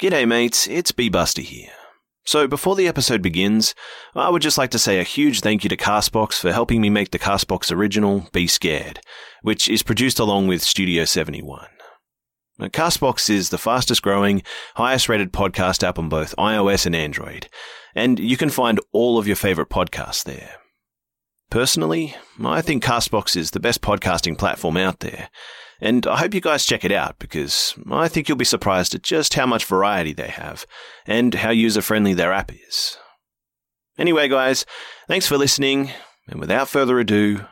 G'day, mates. It's B Buster here. So, before the episode begins, I would just like to say a huge thank you to Castbox for helping me make the Castbox original, Be Scared, which is produced along with Studio 71. Now, Castbox is the fastest growing, highest rated podcast app on both iOS and Android, and you can find all of your favorite podcasts there. Personally, I think Castbox is the best podcasting platform out there, and I hope you guys check it out because I think you'll be surprised at just how much variety they have and how user friendly their app is. Anyway, guys, thanks for listening, and without further ado,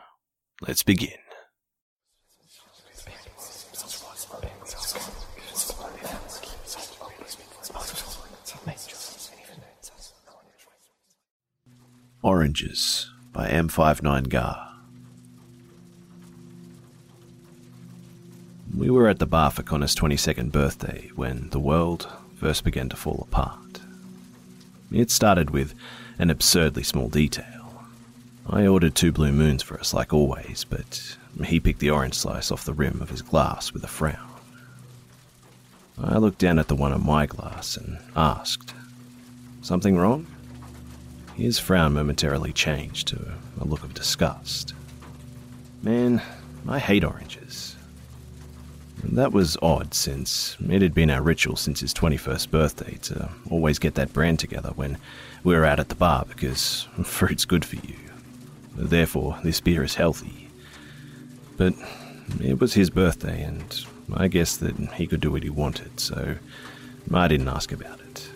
let's begin. Oranges by M59 We were at the bar for Connor's 22nd birthday when the world first began to fall apart. It started with an absurdly small detail. I ordered two blue moons for us, like always, but he picked the orange slice off the rim of his glass with a frown. I looked down at the one on my glass and asked, Something wrong? His frown momentarily changed to a look of disgust. Man, I hate oranges. That was odd, since it had been our ritual since his 21st birthday to always get that brand together when we were out at the bar because fruit's good for you. Therefore, this beer is healthy. But it was his birthday, and I guess that he could do what he wanted, so I didn't ask about it.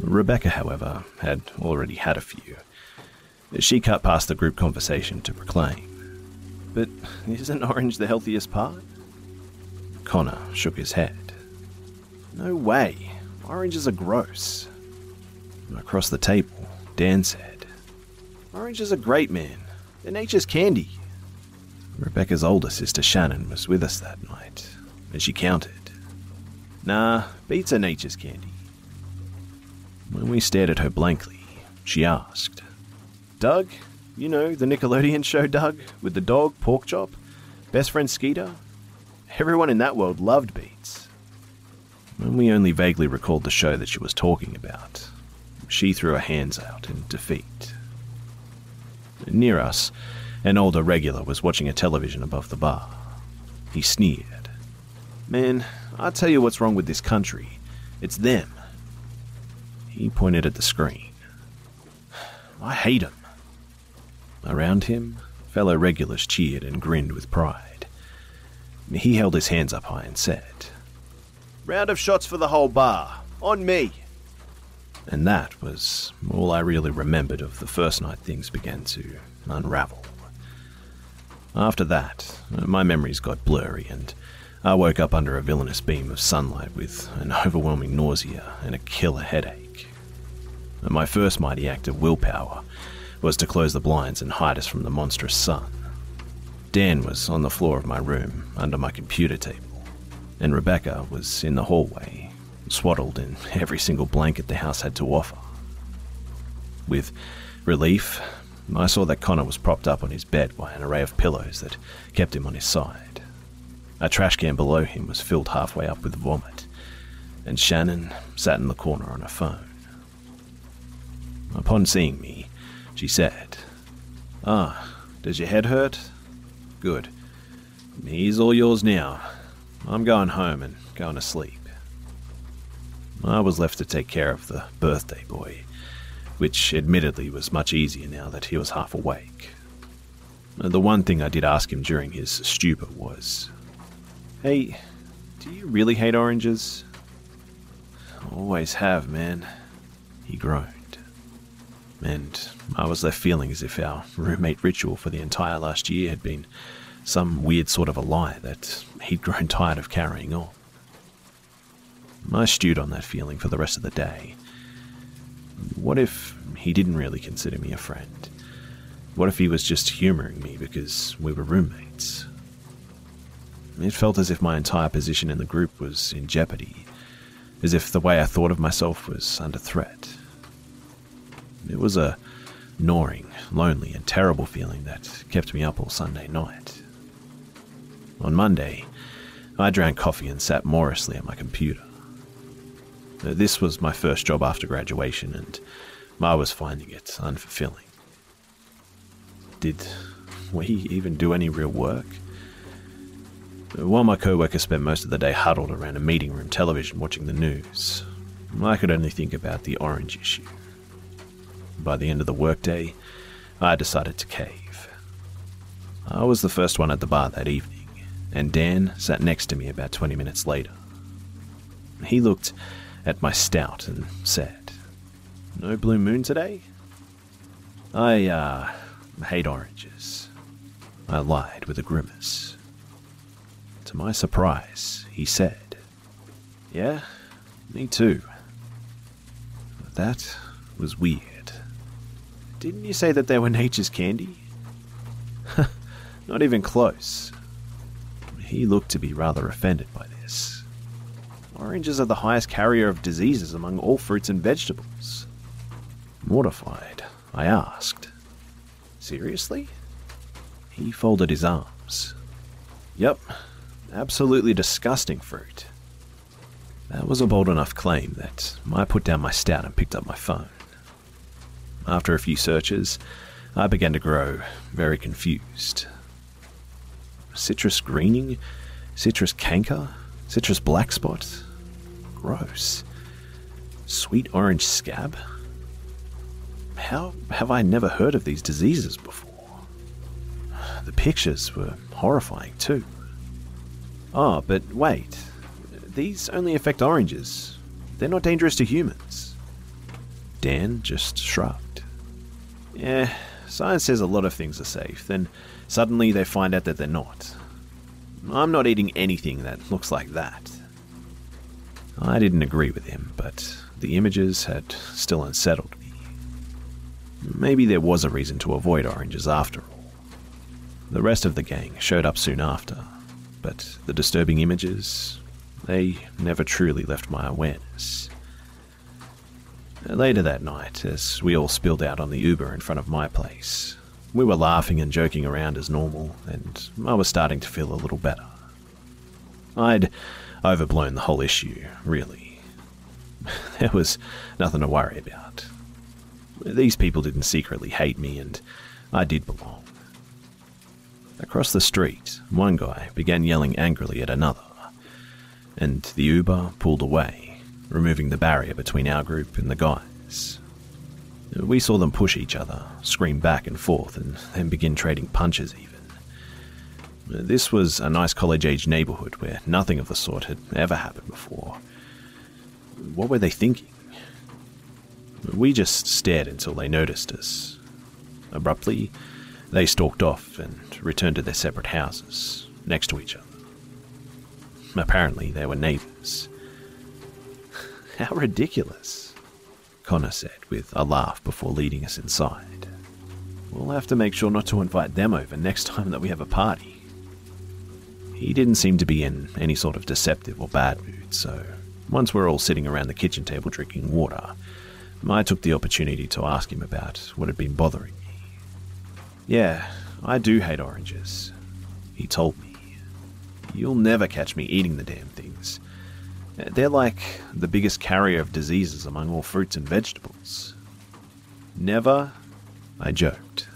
Rebecca, however, had already had a few. She cut past the group conversation to proclaim, But isn't orange the healthiest part? Connor shook his head. No way. Oranges are gross. Across the table, Dan said, Oranges are great, man. They're nature's candy. Rebecca's older sister Shannon was with us that night, and she counted. Nah, beets are nature's candy. When we stared at her blankly, she asked, Doug, you know, the Nickelodeon show Doug, with the dog, Porkchop, best friend Skeeter, Everyone in that world loved Beets. When we only vaguely recalled the show that she was talking about, she threw her hands out in defeat. Near us, an older regular was watching a television above the bar. He sneered. Man, I'll tell you what's wrong with this country. It's them. He pointed at the screen. I hate 'em. Around him, fellow regulars cheered and grinned with pride. He held his hands up high and said, Round of shots for the whole bar. On me. And that was all I really remembered of the first night things began to unravel. After that, my memories got blurry, and I woke up under a villainous beam of sunlight with an overwhelming nausea and a killer headache. My first mighty act of willpower was to close the blinds and hide us from the monstrous sun. Dan was on the floor of my room, under my computer table. and Rebecca was in the hallway, swaddled in every single blanket the house had to offer. With relief, I saw that Connor was propped up on his bed by an array of pillows that kept him on his side. A trash can below him was filled halfway up with vomit, and Shannon sat in the corner on her phone. Upon seeing me, she said, Ah, does your head hurt? Good. He's all yours now. I'm going home and going to sleep. I was left to take care of the birthday boy, which admittedly was much easier now that he was half awake. Uh, the one thing I did ask him during his stupor was, Hey, do you really hate oranges? Always have, man. He groaned. And I was left feeling as if our roommate ritual for the entire last year had been some weird sort of a lie that he'd grown tired of carrying on. I stewed on that feeling for the rest of the day. What if he didn't really consider me a friend? What if he was just humouring me because we were roommates? It felt as if my entire position in the group was in jeopardy, as if the way I thought of myself was under threat. It was a gnawing, lonely, and terrible feeling that kept me up all Sunday night. On Monday, I drank coffee and sat morosely at my computer. This was my first job after graduation, and I was finding it unfulfilling. Did we even do any real work? While my co-worker spent most of the day huddled around a meeting room television watching the news, I could only think about the orange issue. By the end of the workday, I decided to cave. I was the first one at the bar that evening, and Dan sat next to me about 20 minutes later. He looked at my stout and said, No blue moon today? I, uh, hate oranges. I lied with a grimace. To my surprise, he said, Yeah, me too. That was weird. Didn't you say that they were nature's candy? Not even close. He looked to be rather offended by this. Oranges are the highest carrier of diseases among all fruits and vegetables. Mortified, I asked, Seriously? He folded his arms. Yep, absolutely disgusting fruit. That was a bold enough claim that I put down my stout and picked up my phone. After a few searches, I began to grow very confused. Citrus greening? Citrus canker? Citrus black spot? Gross. Sweet orange scab? How have I never heard of these diseases before? The pictures were horrifying too. Oh, but wait. These only affect oranges. They're not dangerous to humans. Dan just shrugged. Yeah, science says a lot of things are safe, then suddenly they find out that they're not. I'm not eating anything that looks like that. I didn't agree with him, but the images had still unsettled me. Maybe there was a reason to avoid oranges after all. The rest of the gang showed up soon after, but the disturbing images, they never truly left my awareness. Later that night, as we all spilled out on the Uber in front of my place, we were laughing and joking around as normal, and I was starting to feel a little better. I'd overblown the whole issue, really. There was nothing to worry about. These people didn't secretly hate me, and I did belong. Across the street, one guy began yelling angrily at another, and the Uber pulled away removing the barrier between our group and the guys. We saw them push each other, scream back and forth, and then begin trading punches even. This was a nice college age neighborhood where nothing of the sort had ever happened before. What were they thinking? We just stared until they noticed us. Abruptly, they stalked off and returned to their separate houses, next to each other. Apparently, they were neighbors. How ridiculous, Connor said with a laugh before leading us inside. We'll have to make sure not to invite them over next time that we have a party. He didn't seem to be in any sort of deceptive or bad mood, so once we're all sitting around the kitchen table drinking water, I took the opportunity to ask him about what had been bothering me. Yeah, I do hate oranges, he told me. You'll never catch me eating the damn things. They're like the biggest carrier of diseases among all fruits and vegetables. Never? I joked.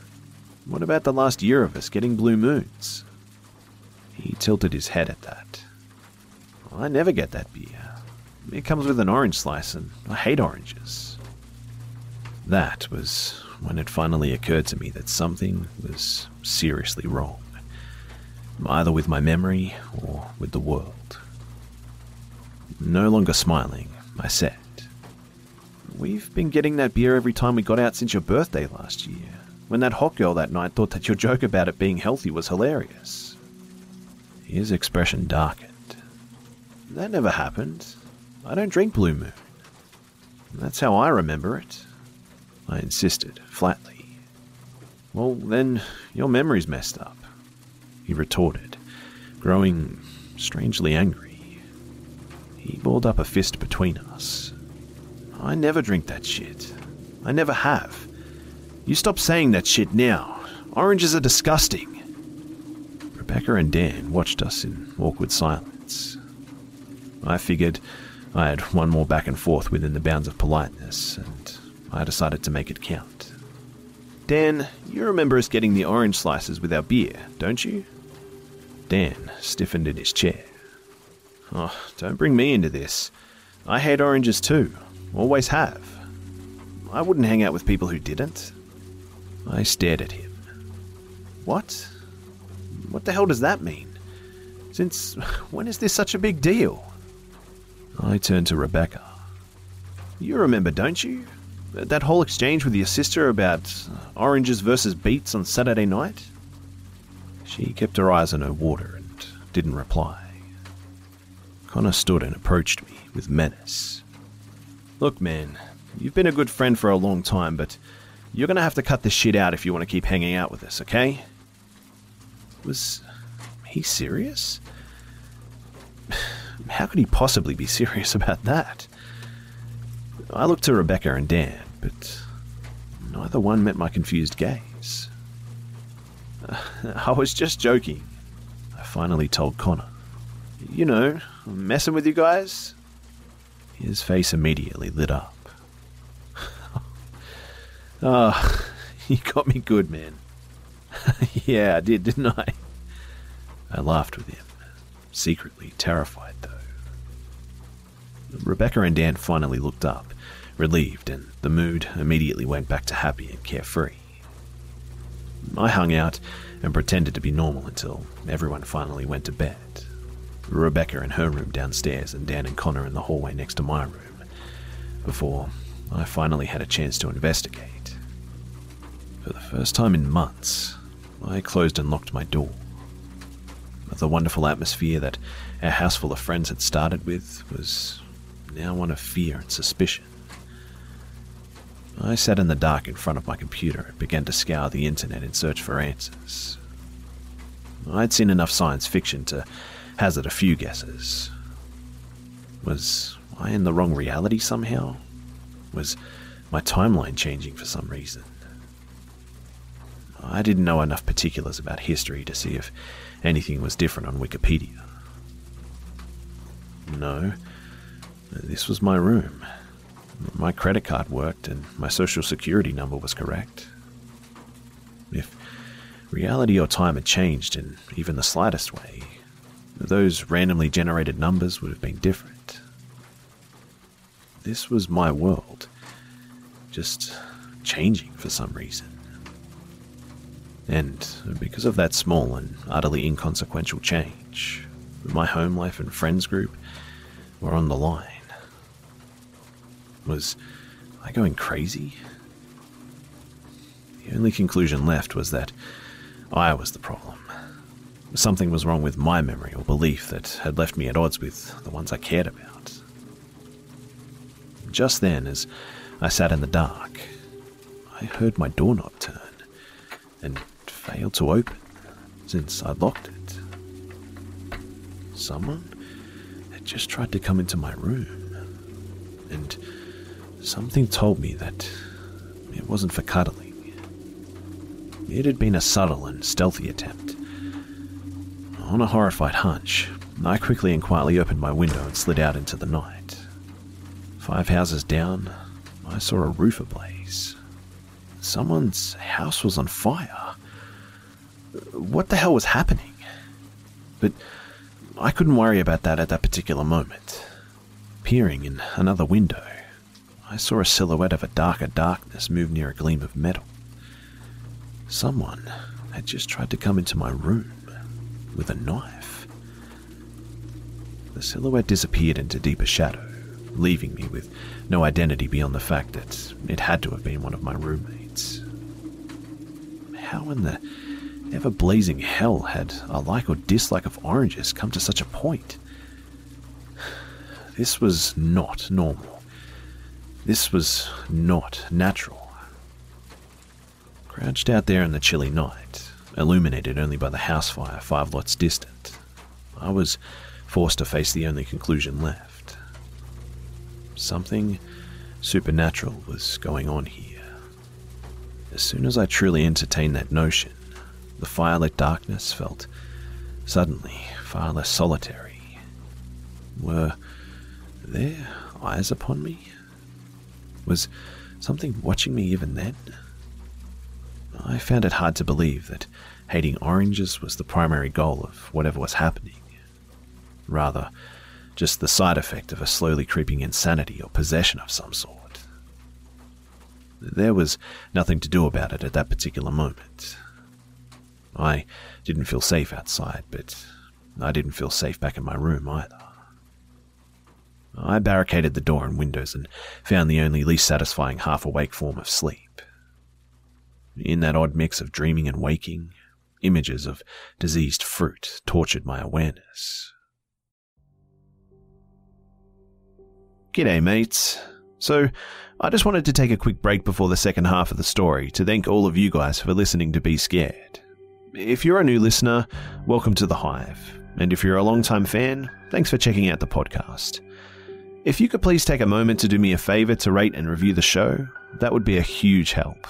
What about the last year of us getting blue moons? He tilted his head at that. I never get that beer. It comes with an orange slice, and I hate oranges. That was when it finally occurred to me that something was seriously wrong, either with my memory or with the world. No longer smiling, I said, We've been getting that beer every time we got out since your birthday last year, when that hot girl that night thought that your joke about it being healthy was hilarious. His expression darkened. That never happened. I don't drink Blue Moon. That's how I remember it. I insisted, flatly. Well, then, your memory's messed up, he retorted, growing strangely angry. He balled up a fist between us. I never drink that shit. I never have. You stop saying that shit now. Oranges are disgusting. Rebecca and Dan watched us in awkward silence. I figured I had one more back and forth within the bounds of politeness, and I decided to make it count. Dan, you remember us getting the orange slices with our beer, don't you? Dan stiffened in his chair. Oh, don't bring me into this. I hate oranges too. Always have. I wouldn't hang out with people who didn't. I stared at him. What? What the hell does that mean? Since when is this such a big deal? I turned to Rebecca. You remember, don't you? That whole exchange with your sister about oranges versus beets on Saturday night? She kept her eyes on her water and didn't reply. Connor stood and approached me with menace. Look, man, you've been a good friend for a long time, but you're gonna have to cut this shit out if you want to keep hanging out with us, okay? Was he serious? How could he possibly be serious about that? I looked to Rebecca and Dan, but neither one met my confused gaze. I was just joking, I finally told Connor. You know, Messing with you guys. His face immediately lit up. Oh, you got me good, man. yeah, I did, didn't I? I laughed with him, secretly terrified though. Rebecca and Dan finally looked up, relieved, and the mood immediately went back to happy and carefree. I hung out and pretended to be normal until everyone finally went to bed. Rebecca in her room downstairs, and Dan and Connor in the hallway next to my room, before I finally had a chance to investigate. For the first time in months, I closed and locked my door. But The wonderful atmosphere that our house full of friends had started with was now one of fear and suspicion. I sat in the dark in front of my computer and began to scour the internet in search for answers. I'd seen enough science fiction to hazard a few guesses. Was I in the wrong reality somehow? Was my timeline changing for some reason? I didn't know enough particulars about history to see if anything was different on Wikipedia. No, this was my room. My credit card worked and my social security number was correct. If reality or time had changed in even the slightest way, those randomly generated numbers would have been different. This was my world, just changing for some reason. And because of that small and utterly inconsequential change, my home life and friends group were on the line. Was I going crazy? The only conclusion left was that I was the problem. Something was wrong with my memory or belief that had left me at odds with the ones I cared about. Just then, as I sat in the dark, I heard my doorknob turn and failed to open since I'd locked it. someone had just tried to come into my room. And something told me that it wasn't for cuddling. It had been a subtle and stealthy attempt. On a horrified hunch, I quickly and quietly opened my window and slid out into the night. Five houses down, I saw a roof ablaze. Someone's house was on fire. What the hell was happening? But I couldn't worry about that at that particular moment. Peering in another window, I saw a silhouette of a darker darkness move near a gleam of metal. Someone had just tried to come into my room with a knife. The silhouette disappeared into deeper shadow, leaving me with no identity beyond the fact that it had to have been one of my roommates. How in the ever blazing hell had a like or dislike of oranges come to such a point? This was not normal. This was not natural. Crouched out there in the chilly night, illuminated only by the house fire five lots distant, I was forced to face the only conclusion left. Something supernatural was going on here. As soon as I truly entertained that notion, the firelit darkness felt suddenly far less solitary. Were there eyes upon me? Was something watching me even then? I found it hard to believe that hating oranges was the primary goal of whatever was happening. Rather, just the side effect of a slowly creeping insanity or possession of some sort. There was nothing to do about it at that particular moment. I didn't feel safe outside, but I didn't feel safe back in my room either. I barricaded the door and windows and found the only least satisfying half awake form of sleep. In that odd mix of dreaming and waking, images of diseased fruit tortured my awareness. G'day, mates. So, I just wanted to take a quick break before the second half of the story to thank all of you guys for listening to Be Scared. If you're a new listener, welcome to The Hive. And if you're a long-time fan, thanks for checking out the podcast. If you could please take a moment to do me a favor to rate and review the show, that would be a huge help.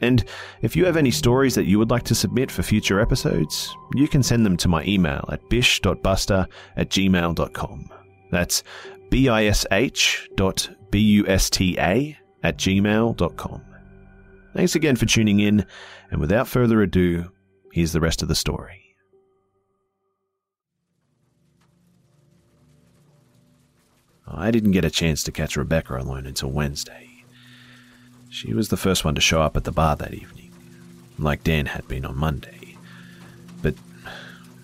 And if you have any stories that you would like to submit for future episodes, you can send them to my email at bish.busta at gmail.com. That's B-I-S-H dot B-U-S-T-A at gmail.com. Thanks again for tuning in, and without further ado, here's the rest of the story. I didn't get a chance to catch Rebecca alone until Wednesday. She was the first one to show up at the bar that evening, like Dan had been on Monday. But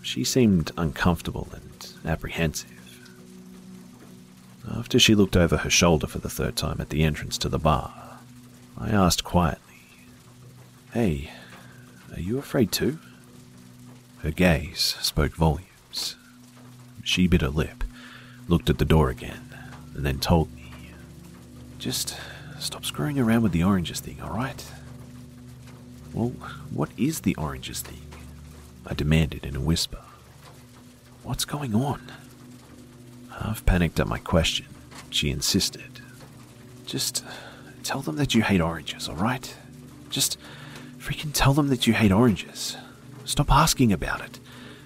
she seemed uncomfortable and apprehensive. After she looked over her shoulder for the third time at the entrance to the bar, I asked quietly, Hey, are you afraid too? Her gaze spoke volumes. She bit her lip, looked at the door again, and then told me, Just stop screwing around with the oranges thing, alright? Well, what is the oranges thing? I demanded in a whisper. What's going on? Half panicked at my question, she insisted. Just tell them that you hate oranges, alright? Just freaking tell them that you hate oranges. Stop asking about it.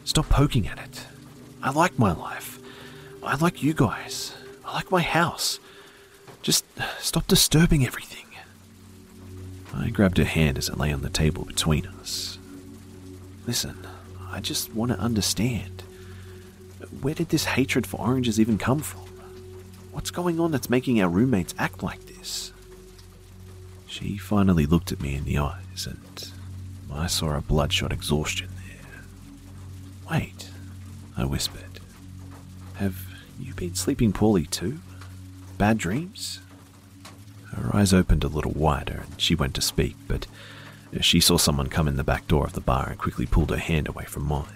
Stop poking at it. I like my life. I like you guys. I like my house. Just stop disturbing everything. I grabbed her hand as it lay on the table between us. Listen, I just want to understand. Where did this hatred for oranges even come from? What's going on that's making our roommates act like this? She finally looked at me in the eyes, and I saw a bloodshot exhaustion there. Wait, I whispered. Have you been sleeping poorly too? Bad dreams? Her eyes opened a little wider and she went to speak, but she saw someone come in the back door of the bar and quickly pulled her hand away from mine.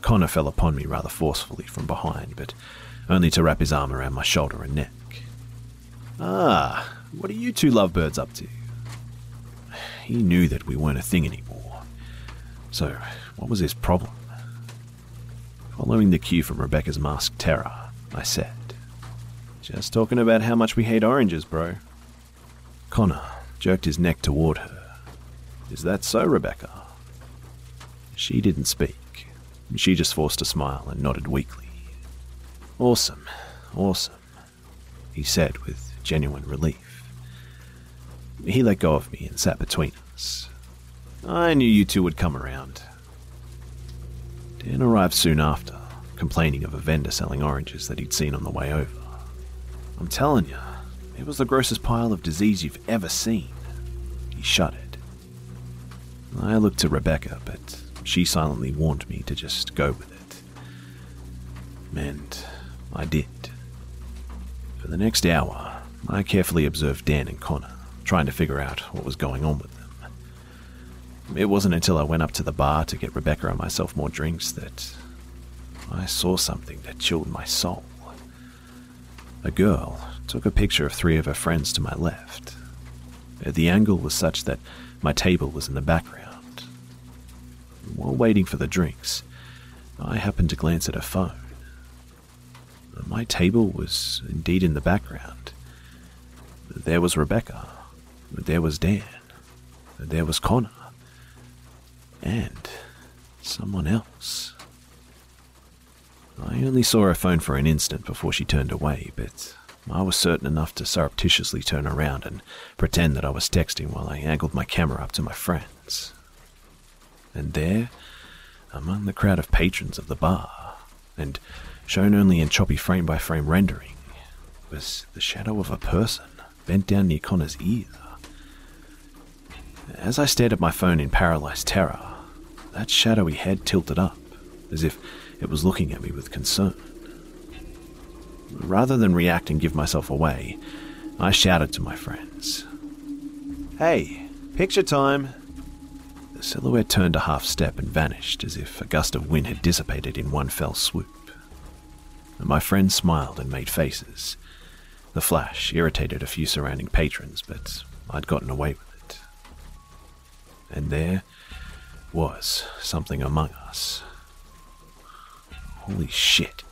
Connor fell upon me rather forcefully from behind, but only to wrap his arm around my shoulder and neck. Ah, what are you two lovebirds up to? He knew that we weren't a thing anymore. So, what was his problem? Following the cue from Rebecca's masked terror, I said, Just talking about how much we hate oranges, bro. Connor jerked his neck toward her. Is that so, Rebecca? She didn't speak. She just forced a smile and nodded weakly. Awesome, awesome, he said with genuine relief. He let go of me and sat between us. I knew you two would come around. Dan arrived soon after, complaining of a vendor selling oranges that he'd seen on the way over. I'm telling you, it was the grossest pile of disease you've ever seen. He shuddered. I looked to Rebecca, but she silently warned me to just go with it. And I did. For the next hour, I carefully observed Dan and Connor, trying to figure out what was going on with them. It wasn't until I went up to the bar to get Rebecca and myself more drinks that I saw something that chilled my soul. A girl took a picture of three of her friends to my left. The angle was such that my table was in the background. While waiting for the drinks, I happened to glance at her phone. My table was indeed in the background. There was Rebecca. There was Dan. There was Connor and someone else. I only saw her phone for an instant before she turned away, but I was certain enough to surreptitiously turn around and pretend that I was texting while I angled my camera up to my friends. And there, among the crowd of patrons of the bar, and shown only in choppy frame by frame rendering, was the shadow of a person bent down near Connor's ear. As I stared at my phone in paralyzed terror, that shadowy head tilted up, as if it was looking at me with concern. Rather than react and give myself away, I shouted to my friends, Hey, picture time! The silhouette turned a half step and vanished as if a gust of wind had dissipated in one fell swoop. My friends smiled and made faces. The flash irritated a few surrounding patrons, but I'd gotten away with it. And there, was something among us. Holy shit.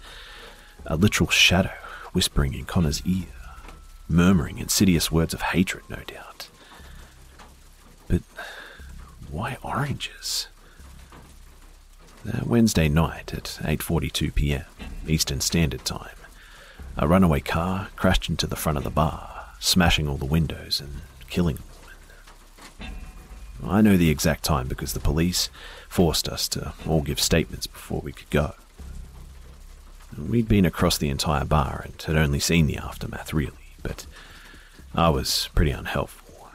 A literal shadow whispering in Connor's ear, murmuring insidious words of hatred, no doubt. But why oranges? That Wednesday night at 8:42 p.m. Eastern Standard Time, a runaway car crashed into the front of the bar, smashing all the windows and killing a woman. I know the exact time because the police forced us to all give statements before we could go. We'd been across the entire bar and had only seen the aftermath, really, but I was pretty unhelpful.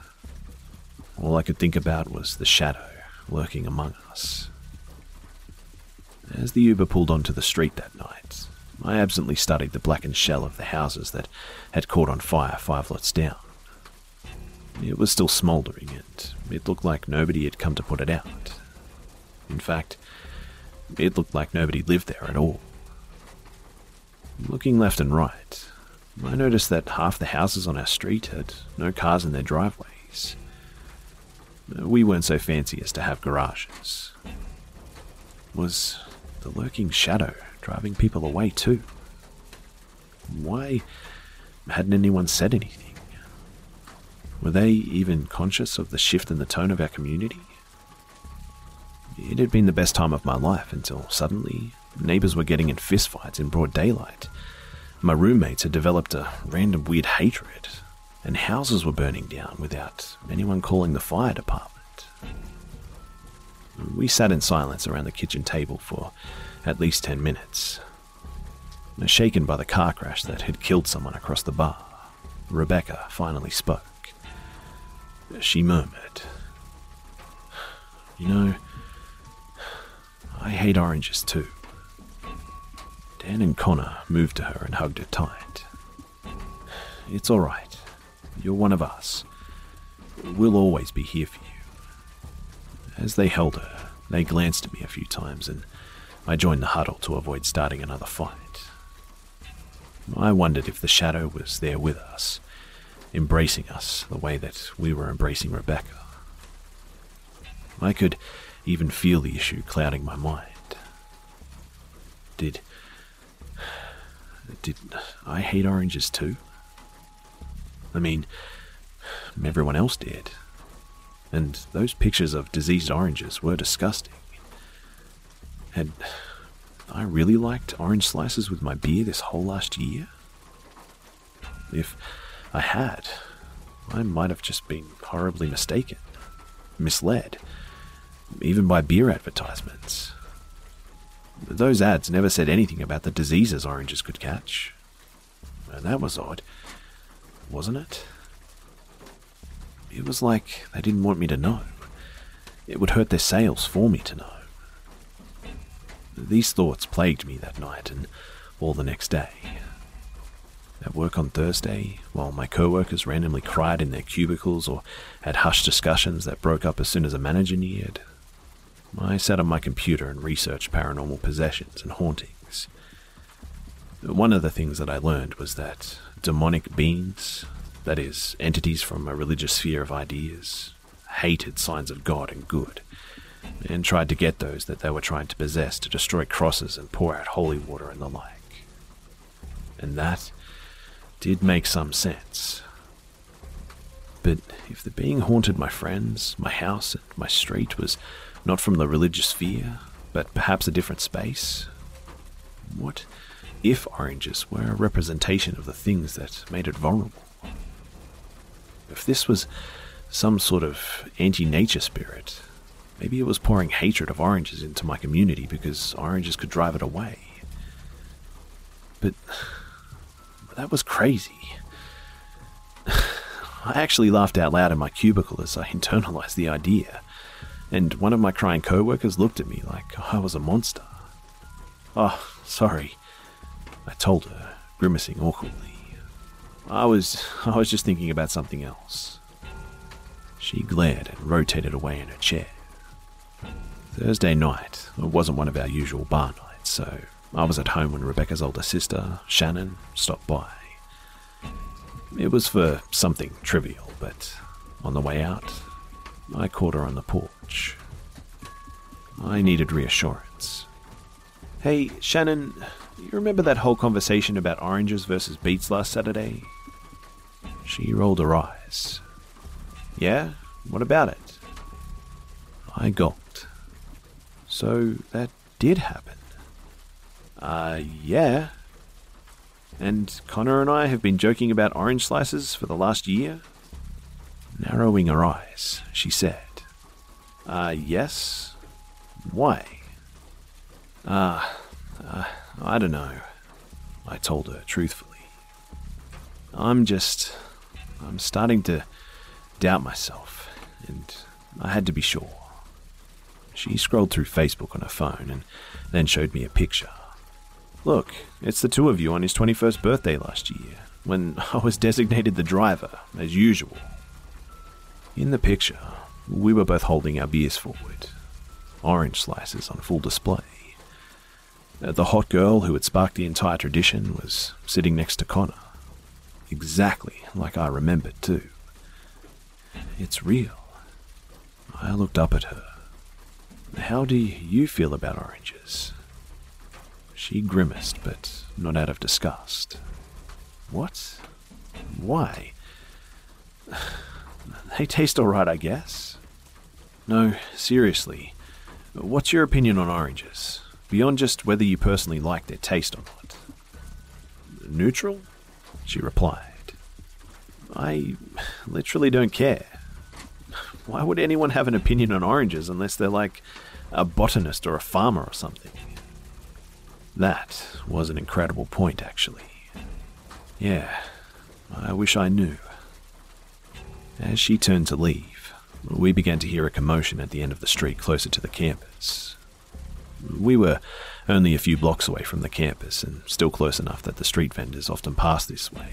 All I could think about was the shadow lurking among us. As the Uber pulled onto the street that night, I absently studied the blackened shell of the houses that had caught on fire five lots down. It was still smouldering, and it looked like nobody had come to put it out. In fact, it looked like nobody lived there at all. Looking left and right, I noticed that half the houses on our street had no cars in their driveways. We weren't so fancy as to have garages. Was the lurking shadow driving people away too? Why hadn't anyone said anything? Were they even conscious of the shift in the tone of our community? It had been the best time of my life until suddenly neighbours were getting in fistfights in broad daylight. My roommates had developed a random weird hatred, and houses were burning down without anyone calling the fire department. We sat in silence around the kitchen table for at least ten minutes. Shaken by the car crash that had killed someone across the bar, Rebecca finally spoke. She murmured, You know, I hate oranges too. Dan and Connor moved to her and hugged her tight. It's all right. You're one of us. We'll always be here for you. As they held her, they glanced at me a few times, and I joined the huddle to avoid starting another fight. I wondered if the shadow was there with us, embracing us the way that we were embracing Rebecca. I could even feel the issue clouding my mind. Did. Did I hate oranges too? I mean, everyone else did. And those pictures of diseased oranges were disgusting. Had I really liked orange slices with my beer this whole last year? If I had, I might have just been horribly mistaken, misled, even by beer advertisements. Those ads never said anything about the diseases oranges could catch. And that was odd, wasn't it? It was like they didn't want me to know. It would hurt their sales for me to know. These thoughts plagued me that night and all the next day. At work on Thursday, while my co-workers randomly cried in their cubicles or had hushed discussions that broke up as soon as a manager neared, I sat on my computer and researched paranormal possessions and hauntings. One of the things that I learned was that demonic beings, that is, entities from a religious sphere of ideas, hated signs of God and good, and tried to get those that they were trying to possess to destroy crosses and pour out holy water and the like. And that did make some sense. But if the being haunted my friends, my house, and my street was not from the religious sphere, but perhaps a different space, what if oranges were a representation of the things that made it vulnerable? If this was some sort of anti nature spirit, maybe it was pouring hatred of oranges into my community because oranges could drive it away. But that was crazy. I actually laughed out loud in my cubicle as I internalized the idea, and one of my crying co workers looked at me like I was a monster. Oh, sorry, I told her, grimacing awkwardly. I was I was just thinking about something else. She glared and rotated away in her chair. Thursday night wasn't one of our usual bar nights, so I was at home when Rebecca's older sister, Shannon, stopped by. It was for something trivial, but on the way out, I caught her on the porch. I needed reassurance. Hey, Shannon, you remember that whole conversation about oranges versus beets last Saturday? She rolled her eyes. Yeah? What about it? I gulped. So that did happen? Uh, yeah. And Connor and I have been joking about orange slices for the last year? Narrowing her eyes, she said, Uh, yes. Why? Uh, uh, I don't know. I told her truthfully. I'm just. I'm starting to doubt myself, and I had to be sure. She scrolled through Facebook on her phone and then showed me a picture. Look, it's the two of you on his 21st birthday last year, when I was designated the driver, as usual. In the picture, we were both holding our beers forward, orange slices on full display. Uh, the hot girl who had sparked the entire tradition was sitting next to Connor. Exactly like I remembered, too. It's real. I looked up at her. How do you feel about oranges? She grimaced, but not out of disgust. What? Why? They taste alright, I guess. No, seriously. What's your opinion on oranges? Beyond just whether you personally like their taste or not. Neutral? She replied. I literally don't care. Why would anyone have an opinion on oranges unless they're like a botanist or a farmer or something? That was an incredible point, actually. Yeah, I wish I knew. As she turned to leave, we began to hear a commotion at the end of the street closer to the campus. We were only a few blocks away from the campus and still close enough that the street vendors often pass this way.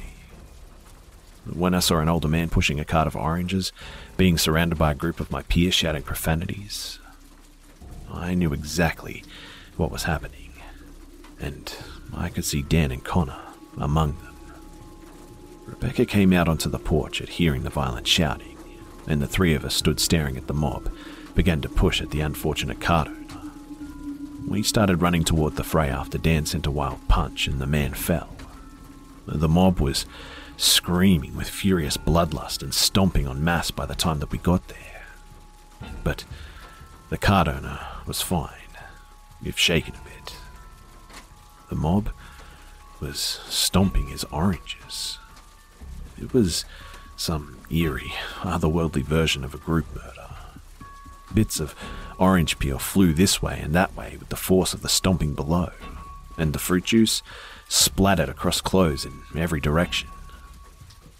When I saw an older man pushing a cart of oranges, being surrounded by a group of my peers shouting profanities, I knew exactly what was happening, and I could see Dan and Connor among them. Rebecca came out onto the porch at hearing the violent shouting, and the three of us stood staring at the mob, began to push at the unfortunate cart owner. We started running toward the fray after Dan sent a wild punch and the man fell. The mob was screaming with furious bloodlust and stomping en masse by the time that we got there. But the card owner was fine, if shaken a bit. The mob was stomping his oranges. It was some eerie, otherworldly version of a group murder. Bits of orange peel flew this way and that way with the force of the stomping below, and the fruit juice splattered across clothes in every direction.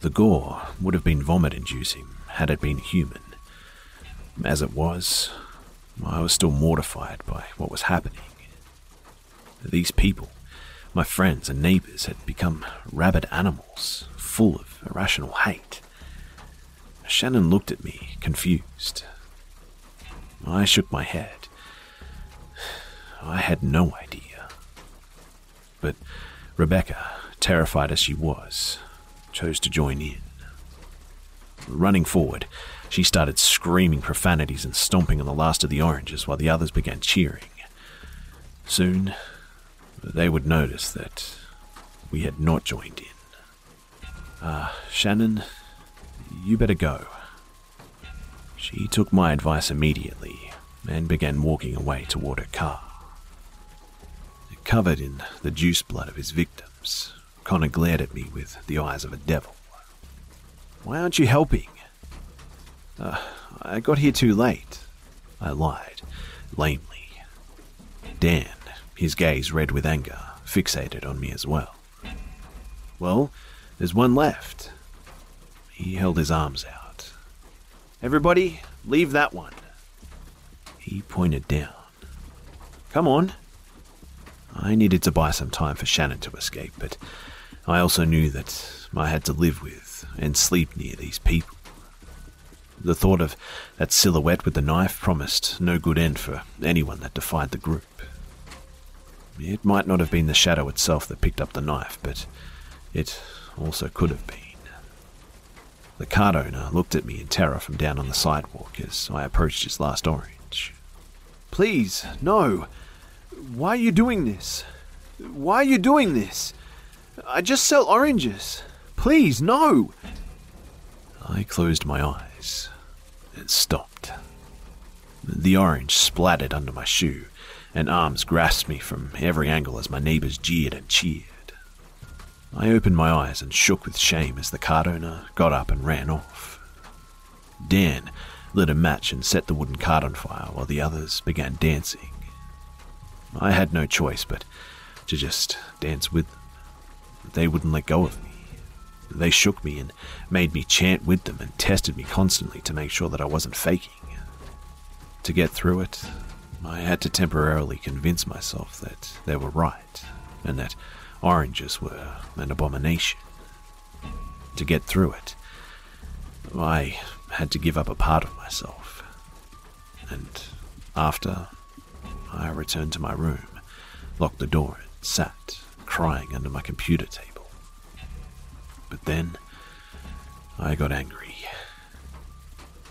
The gore would have been vomit inducing had it been human. As it was, I was still mortified by what was happening. These people, my friends and neighbours, had become rabid animals, full of irrational hate. Shannon looked at me, confused. I shook my head. I had no idea. But Rebecca, terrified as she was, chose to join in. Running forward, she started screaming profanities and stomping on the last of the oranges while the others began cheering. Soon, they would notice that we had not joined in. Ah, uh, Shannon, you better go. She took my advice immediately and began walking away toward her car. Covered in the juice blood of his victims, Connor glared at me with the eyes of a devil. Why aren't you helping? Uh, I got here too late. I lied, lamely. Dan, his gaze red with anger, fixated on me as well. Well, there's one left. He held his arms out. Everybody, leave that one. He pointed down. Come on. I needed to buy some time for Shannon to escape, but I also knew that I had to live with and sleep near these people. The thought of that silhouette with the knife promised no good end for anyone that defied the group. It might not have been the shadow itself that picked up the knife, but it also could have been. The cart owner looked at me in terror from down on the sidewalk as I approached his last orange. Please, no. Why are you doing this? Why are you doing this? I just sell oranges. Please, no. I closed my eyes and stopped. The orange splattered under my shoe, and arms grasped me from every angle as my neighbors jeered and cheered. I opened my eyes and shook with shame as the cart owner got up and ran off. Dan lit a match and set the wooden cart on fire while the others began dancing. I had no choice but to just dance with them. They wouldn't let go of me. They shook me and made me chant with them and tested me constantly to make sure that I wasn't faking. To get through it, I had to temporarily convince myself that they were right and that Oranges were an abomination. To get through it, I had to give up a part of myself. And after, I returned to my room, locked the door, and sat crying under my computer table. But then, I got angry.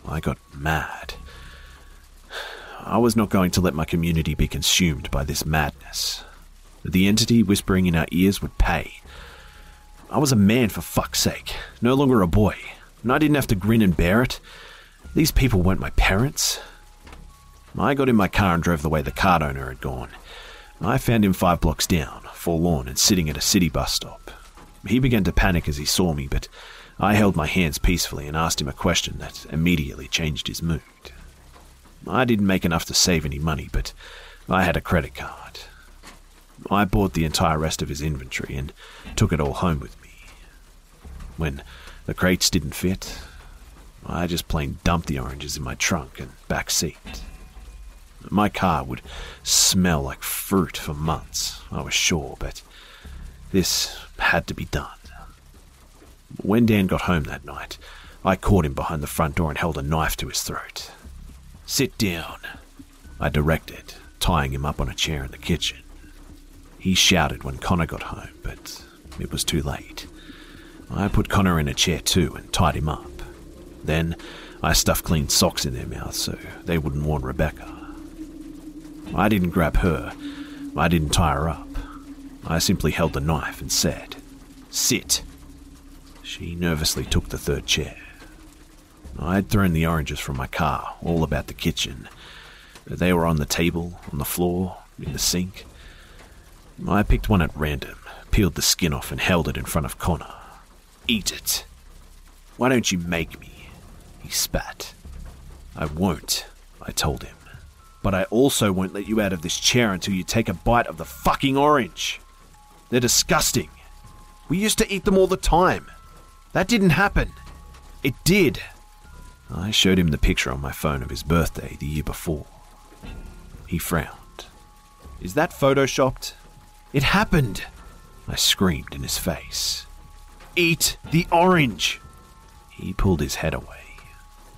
I got mad. I was not going to let my community be consumed by this madness that the entity whispering in our ears would pay. I was a man, for fuck's sake, no longer a boy, and I didn't have to grin and bear it. These people weren't my parents. I got in my car and drove the way the cart owner had gone. I found him five blocks down, forlorn and sitting at a city bus stop. He began to panic as he saw me, but I held my hands peacefully and asked him a question that immediately changed his mood. I didn't make enough to save any money, but I had a credit card. I bought the entire rest of his inventory and took it all home with me. When the crates didn't fit, I just plain dumped the oranges in my trunk and back seat. My car would smell like fruit for months, I was sure, but this had to be done. When Dan got home that night, I caught him behind the front door and held a knife to his throat. Sit down, I directed, tying him up on a chair in the kitchen. He shouted when Connor got home, but it was too late. I put Connor in a chair too and tied him up. Then I stuffed clean socks in their mouths so they wouldn't warn Rebecca. I didn't grab her. I didn't tie her up. I simply held the knife and said, Sit. She nervously took the third chair. I'd thrown the oranges from my car all about the kitchen. They were on the table, on the floor, in the sink. I picked one at random, peeled the skin off, and held it in front of Connor. Eat it. Why don't you make me? He spat. I won't, I told him. But I also won't let you out of this chair until you take a bite of the fucking orange. They're disgusting. We used to eat them all the time. That didn't happen. It did. I showed him the picture on my phone of his birthday the year before. He frowned. Is that photoshopped? It happened! I screamed in his face. Eat the orange! He pulled his head away.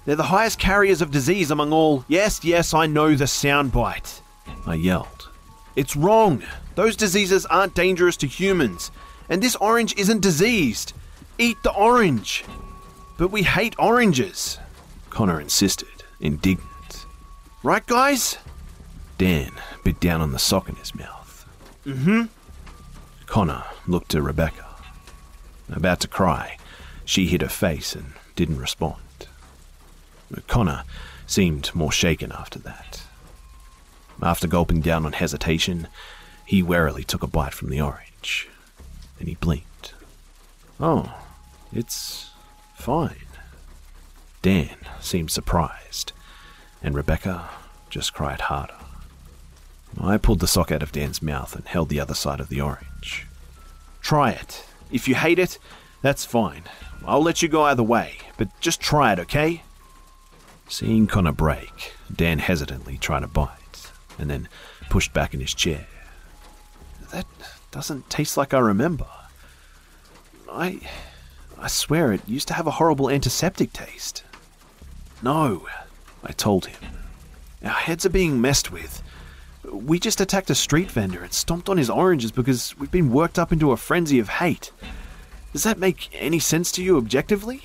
They're the highest carriers of disease among all. Yes, yes, I know the soundbite. I yelled. It's wrong. Those diseases aren't dangerous to humans. And this orange isn't diseased. Eat the orange. But we hate oranges, Connor insisted, indignant. Right, guys? Dan bit down on the sock in his mouth. Mm hmm. Connor looked to Rebecca. About to cry, she hid her face and didn't respond. Connor seemed more shaken after that. After gulping down on hesitation, he warily took a bite from the orange. Then he blinked. Oh, it's fine. Dan seemed surprised, and Rebecca just cried harder. I pulled the sock out of Dan's mouth and held the other side of the orange. Try it. If you hate it, that's fine. I'll let you go either way, but just try it, okay? Seeing Connor break, Dan hesitantly tried a bite, and then pushed back in his chair. That doesn't taste like I remember. I. I swear it used to have a horrible antiseptic taste. No, I told him. Our heads are being messed with. We just attacked a street vendor and stomped on his oranges because we've been worked up into a frenzy of hate. Does that make any sense to you objectively?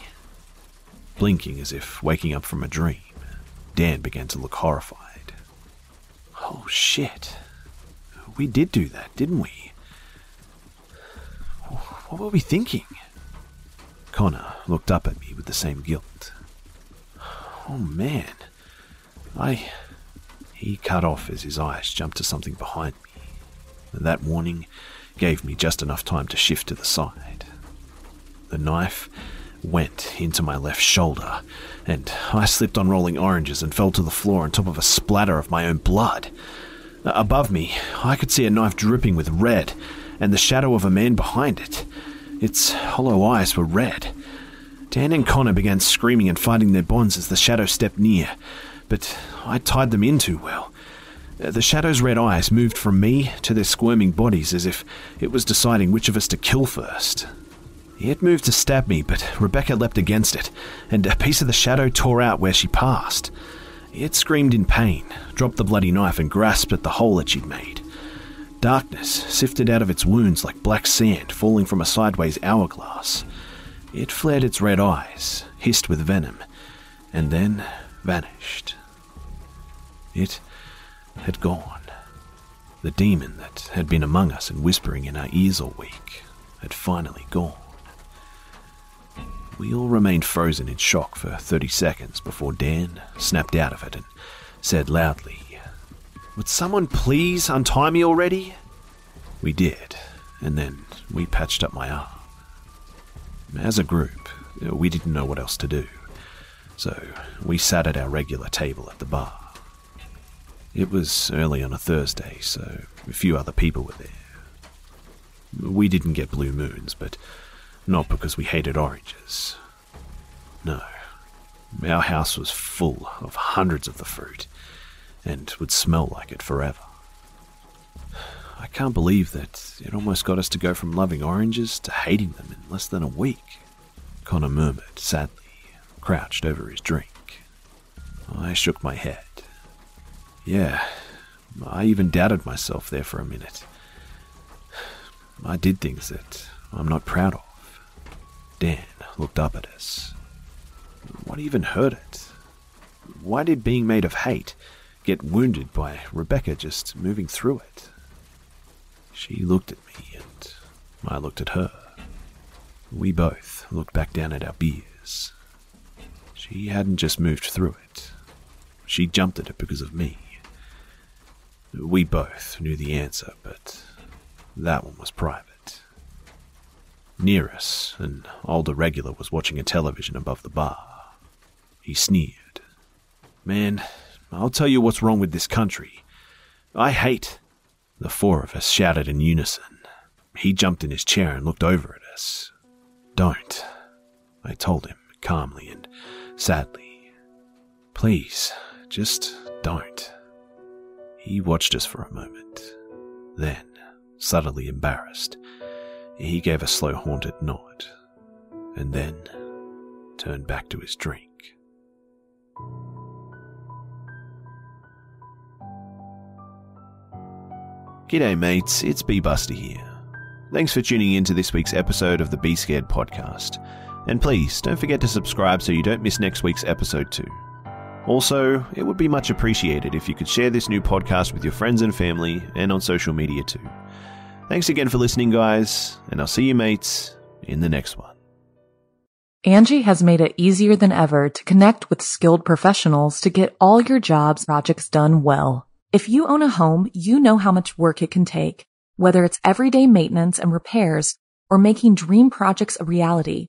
Blinking as if waking up from a dream, Dan began to look horrified. Oh shit. We did do that, didn't we? What were we thinking? Connor looked up at me with the same guilt. Oh man. I. He cut off as his eyes jumped to something behind me. and That warning gave me just enough time to shift to the side. The knife went into my left shoulder, and I slipped on rolling oranges and fell to the floor on top of a splatter of my own blood. Above me, I could see a knife dripping with red, and the shadow of a man behind it. Its hollow eyes were red. Dan and Connor began screaming and fighting their bonds as the shadow stepped near, but I tied them in too well. Uh, the shadow's red eyes moved from me to their squirming bodies as if it was deciding which of us to kill first. It moved to stab me, but Rebecca leapt against it, and a piece of the shadow tore out where she passed. It screamed in pain, dropped the bloody knife, and grasped at the hole that she'd made. Darkness sifted out of its wounds like black sand falling from a sideways hourglass. It flared its red eyes, hissed with venom, and then vanished. It had gone. The demon that had been among us and whispering in our ears all week had finally gone. We all remained frozen in shock for 30 seconds before Dan snapped out of it and said loudly, Would someone please untie me already? We did, and then we patched up my arm. As a group, we didn't know what else to do, so we sat at our regular table at the bar. It was early on a Thursday, so a few other people were there. We didn't get blue moons, but not because we hated oranges. No. Our house was full of hundreds of the fruit, and would smell like it forever. I can't believe that it almost got us to go from loving oranges to hating them in less than a week. Connor murmured sadly, crouched over his drink. I shook my head. Yeah, I even doubted myself there for a minute. I did things that I'm not proud of. Dan looked up at us. What even hurt it? Why did being made of hate get wounded by Rebecca just moving through it. She looked at me and I looked at her. We both looked back down at our beers. She hadn't just moved through it. She jumped at it because of me. We both knew the answer, but that one was private. Near us, an older regular was watching a television above the bar. He sneered. Man, I'll tell you what's wrong with this country. I hate. The four of us shouted in unison. He jumped in his chair and looked over at us. Don't, I told him calmly and sadly. Please, just don't. He watched us for a moment. Then, subtly embarrassed, he gave a slow, haunted nod, and then turned back to his drink. G'day, mates, it's bish.busta here. Thanks for tuning in to this week's episode of the Be Scared podcast. And please, don't forget to subscribe so you don't miss next week's episode too. Also, it would be much appreciated if you could share this new podcast with your friends and family and on social media too. Thanks again for listening, guys, and I'll see you, mates, in the next one. Angi has made it easier than ever to connect with skilled professionals to get all your jobs projects done well. If you own a home, you know how much work it can take, whether it's everyday maintenance and repairs or making dream projects a reality.